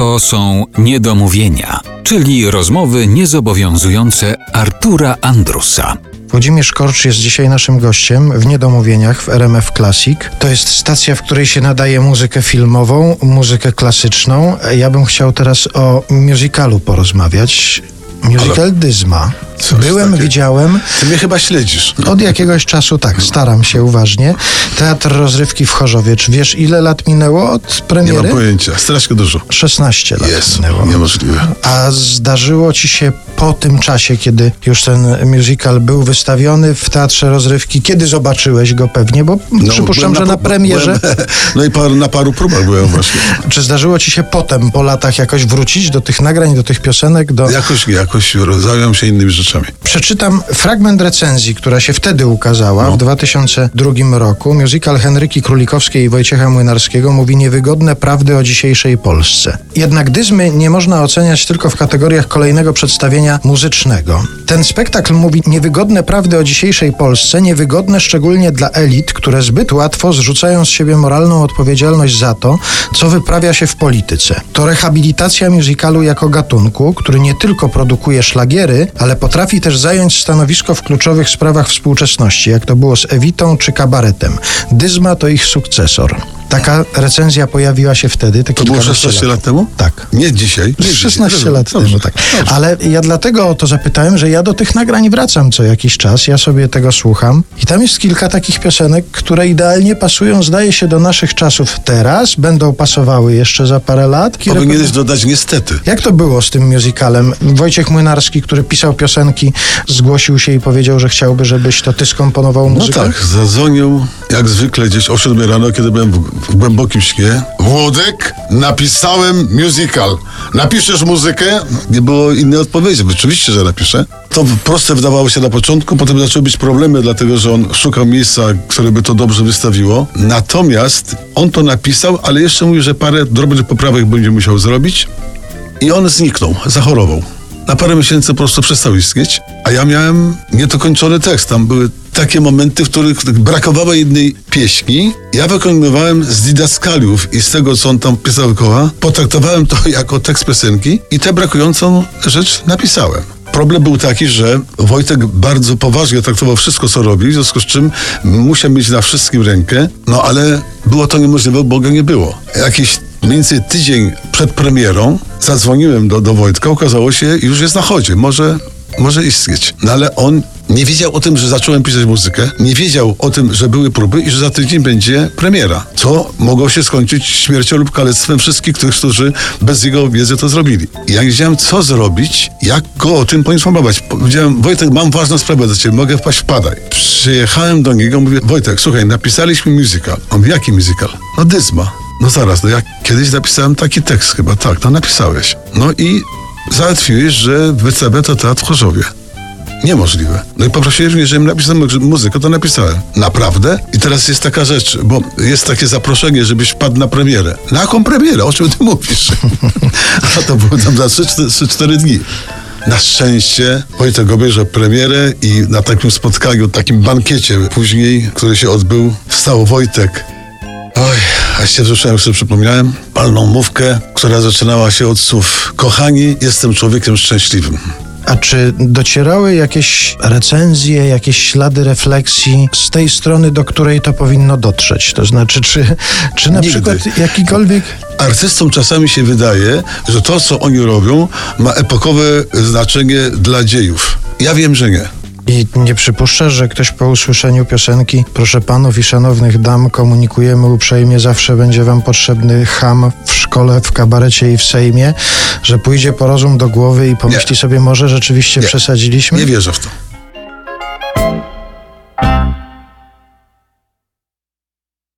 To są niedomówienia, czyli rozmowy niezobowiązujące Artura Andrusa. Włodzimierz Korcz jest dzisiaj naszym gościem w Niedomówieniach w RMF Classic. To jest stacja, w której się nadaje muzykę filmową, muzykę klasyczną. Ja bym chciał teraz o musicalu porozmawiać. Musical Dyzma. Coś Byłem, takiego. widziałem. Ty mnie chyba śledzisz. Od jakiegoś czasu tak, staram się uważnie. Teatr rozrywki w Chorzowie. Czy wiesz, ile lat minęło od Nie mam premiery? pojęcia. Strasznie dużo. 16 lat Jest. minęło. Niemożliwe. A zdarzyło ci się po tym czasie, kiedy już ten musical był wystawiony w Teatrze Rozrywki, kiedy zobaczyłeś go pewnie, bo przypuszczam, byłem że na pu- premierze. Byłem, no i par, na paru próbach byłem właśnie. Czy zdarzyło ci się potem, po latach, jakoś wrócić do tych nagrań, do tych piosenek? Do... Jakoś, jakoś zająłem się innymi rzeczami. Przeczytam fragment recenzji, która się wtedy ukazała No. w 2002 roku. Musical Henryki Królikowskiej i Wojciecha Młynarskiego mówi niewygodne prawdy o dzisiejszej Polsce. Jednak dyzmy nie można oceniać tylko w kategoriach kolejnego przedstawienia muzycznego. Ten spektakl mówi niewygodne prawdy o dzisiejszej Polsce, niewygodne szczególnie dla elit, które zbyt łatwo zrzucają z siebie moralną odpowiedzialność za to, co wyprawia się w polityce. To rehabilitacja musicalu jako gatunku, który nie tylko produkuje szlagiery, ale potrafi też zająć stanowisko w kluczowych sprawach współczesności, jak to było z Ewitą czy kabaretem. Dyzma to ich sukcesor. Taka recenzja pojawiła się wtedy. te To było kilkanaście 16 lat temu? Tak. Nie dzisiaj. Nie 16 dzisiaj. lat Dobrze. temu, tak. Dobrze. Ale ja dlatego o to zapytałem, że ja do tych nagrań wracam co jakiś czas, ja sobie tego słucham i tam jest kilka takich piosenek, które idealnie pasują, zdaje się, do naszych czasów teraz, będą pasowały jeszcze za parę lat. Powinieneś dodać niestety. Jak to było z tym musicalem? Wojciech Młynarski, który pisał piosenki, zgłosił się i powiedział, że chciałby, żebyś to ty skomponował No muzykę? tak, zadzwonił jak zwykle gdzieś o 7 rano, kiedy byłem w, w głębokim śnie. Włodek, napisałem musical. Napiszesz muzykę? Nie było innej odpowiedzi. Oczywiście, że napiszę. To proste wydawało się na początku, potem zaczęły być problemy, dlatego że on szukał miejsca, które by to dobrze wystawiło. Natomiast on to napisał, ale jeszcze mówi, że parę drobnych poprawek będzie musiał zrobić. I on zniknął, zachorował. Na parę miesięcy po prostu przestał istnieć, a ja miałem niedokończony tekst. Tam były takie momenty, w których brakowało jednej pieśni. Ja wykonywałem z didaskaliów i z tego, co on tam pisał koła, potraktowałem to jako tekst piosenki i tę brakującą rzecz napisałem. Problem był taki, że Wojtek bardzo poważnie traktował wszystko, co robi, w związku z czym musiał mieć na wszystkim rękę, no ale było to niemożliwe, bo go nie było. Jakiś mniej więcej tydzień przed premierą zadzwoniłem do, do Wojtka, okazało się, już jest na chodzie, może, może istnieć. No ale on nie wiedział o tym, że zacząłem pisać muzykę, nie wiedział o tym, że były próby i że za tydzień będzie premiera, co mogło się skończyć śmiercią lub kalectwem wszystkich tych, którzy bez jego wiedzy to zrobili. Ja nie wiedziałem, co zrobić, jak go o tym poinformować. Powiedziałem, Wojtek, mam ważną sprawę do ciebie, mogę wpaść, wpadaj. Przyjechałem do niego, mówię, Wojtek, słuchaj, napisaliśmy musical. On mówi, jaki musical? No Dyzma. No zaraz, no ja kiedyś napisałem taki tekst chyba, tak, no napisałeś. No i załatwiłeś, że wystawia to teatr w Chorzowie. Niemożliwe. No i poprosiłeś mnie, żebym napisał mu- muzykę, to napisałem. Naprawdę? I teraz jest taka rzecz, bo jest takie zaproszenie, żebyś wpadł na premierę. Na jaką premierę? O czym ty mówisz? A to było tam za 3-4 dni. Na szczęście Wojtek obejrzał premierę i na takim spotkaniu, takim bankiecie później, który się odbył, wstał Wojtek. Oj, a się wzruszyłem, sobie przypomniałem palną mówkę, która zaczynała się od słów Kochani, jestem człowiekiem szczęśliwym. A czy docierały jakieś recenzje, jakieś ślady refleksji z tej strony, do której to powinno dotrzeć? To znaczy, czy, czy na Nigdy. przykład jakikolwiek. Artystom czasami się wydaje, że to, co oni robią, ma epokowe znaczenie dla dziejów. Ja wiem, że nie. I nie przypuszczasz, że ktoś po usłyszeniu piosenki, proszę panów i szanownych dam, komunikujemy uprzejmie, zawsze będzie wam potrzebny ham w szkole, w kabarecie i w Sejmie, że pójdzie po rozum do głowy i pomyśli Nie. sobie, może rzeczywiście Nie. przesadziliśmy? Nie wierzę w to.